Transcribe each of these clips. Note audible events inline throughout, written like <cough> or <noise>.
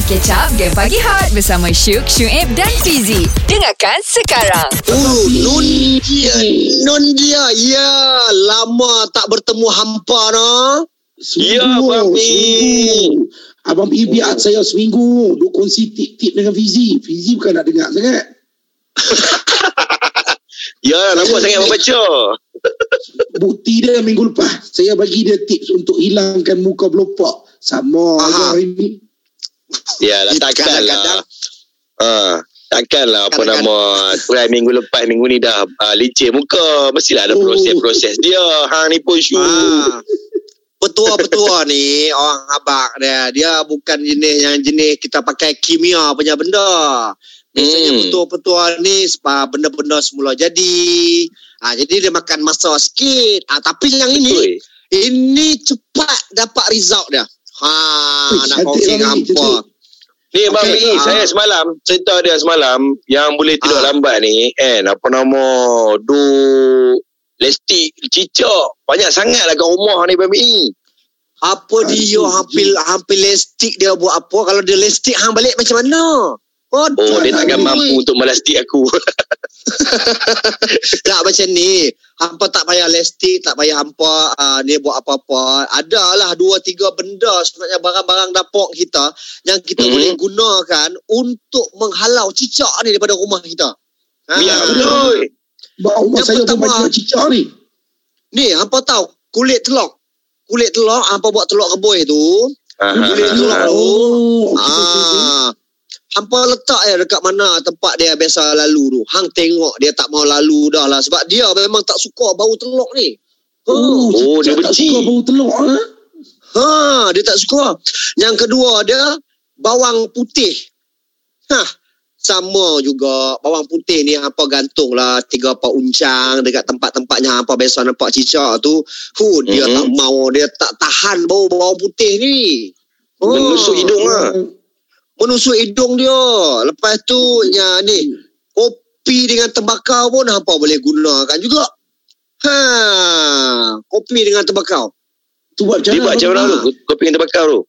Mari catch up Game Pagi Hot Bersama Syuk, Syuib dan Fizi Dengarkan sekarang Oh, Nun dia, Nun dia, ya lama tak bertemu hampa no. Ya, Abang Pi. Seminggu. Abang Pi biar saya seminggu duk kongsi tip-tip dengan Fizi. Fizi bukan nak dengar sangat. <laughs> Ya, nampak sangat membaca. Bukti dia minggu lepas. Saya bagi dia tips untuk hilangkan muka berlopak. Sama hari ni. Ya, lah, takkan lah. Ha, takkan lah apa Kadang-kadang- nama try minggu lepas minggu ni dah uh, licin muka. Mestilah ada Oh. proses-proses dia. Ha ni pun syuk. Ah. Petua-petua ni orang abang dia dia bukan jenis yang jenis kita pakai kimia punya benda. Biasanya Hmm. petua-petua ni sebab benda-benda semula jadi. Ah jadi dia makan masa sikit. Ah tapi yang ini ini cepat dapat result dia. Ha Ui, nak cantik kongsi orang dengan ni, hampa. Ni Abang okay, ah. saya semalam cerita dia semalam yang boleh tidur Ah. lambat ni kan apa nama du lestik cicak banyak sangat lah kat rumah ni Abang. Apa dia hampir hampir lestik dia buat apa kalau dia lestik hang balik macam mana? Oh dia takkan mampu untuk melastik aku. <laughs> Tak macam ni. Hampa tak payah lestik, tak payah hampa uh, dia buat apa-apa. Adalah dua tiga benda sebenarnya barang-barang dapur kita yang kita Mhm. boleh gunakan untuk menghalau cicak ni daripada rumah kita. Ha. Ya betul. Bawa rumah Yang saya pun pertama- banyak cicak ni. Ni hampa tahu kulit telur. Kulit telur hampa buat telur rebus tu. Ha, ha, Boleh ha, tu. Oh. Ah. Hampa letak ya dekat mana tempat dia biasa lalu tu. Hang tengok dia tak mau lalu dah lah. Sebab dia memang tak suka bau telur ni. Oh, Oh, dia cicak tak benci. suka bau telur. Ha? Ha, dia tak suka. Yang kedua dia bawang putih. Ha, sama juga bawang putih ni hampa gantung lah tiga empat uncang dekat tempat-tempatnya hampa biasa nampak cicak tu. Hu, dia Mhm. tak mau, dia tak tahan bau bawang putih ni. Oh, Menusuk hidung lah. Menusuk hidung dia. Lepas tu yang ni kopi dengan tembakau pun hampa boleh gunakan juga. Ha, kopi dengan tembakau. Tu buat macam Dia buat macam mana tu? Kopi yang terbakar tu.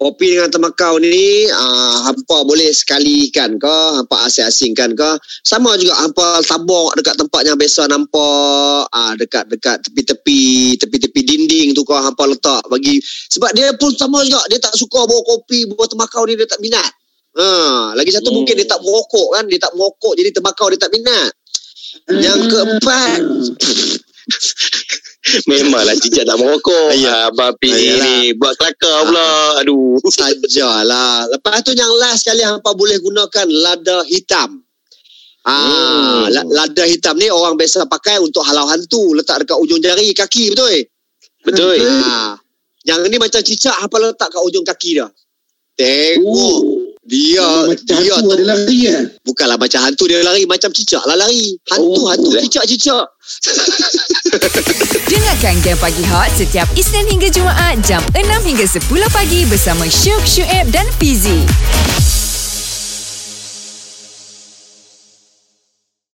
Kopi dengan tembakau ni uh, hampa boleh sekalikan ke, hampa asing-asingkan ke. Sama juga hampa tabur dekat tempat yang biasa nampak, uh, dekat dekat tepi-tepi, tepi-tepi dinding tu ke hampa letak bagi sebab dia pun sama juga dia tak suka bawa kopi, bawa tembakau ni dia tak minat. Ha, lagi satu Hmm. mungkin dia tak merokok kan, dia tak merokok jadi tembakau dia tak minat. Yang keempat, <laughs> <laughs> Memanglah cicak tak merokok. Ya. Ah, Abang Pi Ah, ni, buat kelakar pula. Aduh. sajalah. Lepas tu yang last sekali hampa boleh gunakan lada hitam. Ah, Hmm. la- lada hitam ni orang biasa pakai untuk halau hantu, letak dekat ujung jari kaki betul? Betul. Ah. Yang ni macam cicak hampa letak kat ujung kaki dia. Tengok Oh, dia macam dia tu tu ada lari kan? bukanlah macam hantu dia lari macam cicak lah lari. Hantu Oh. hantu cicak-cicak. <laughs> Dengarkan Game Pagi Hot Setiap Isnin hingga Jumaat Jam 6 hingga 10 pagi Bersama Syuk, Syuib dan Fizi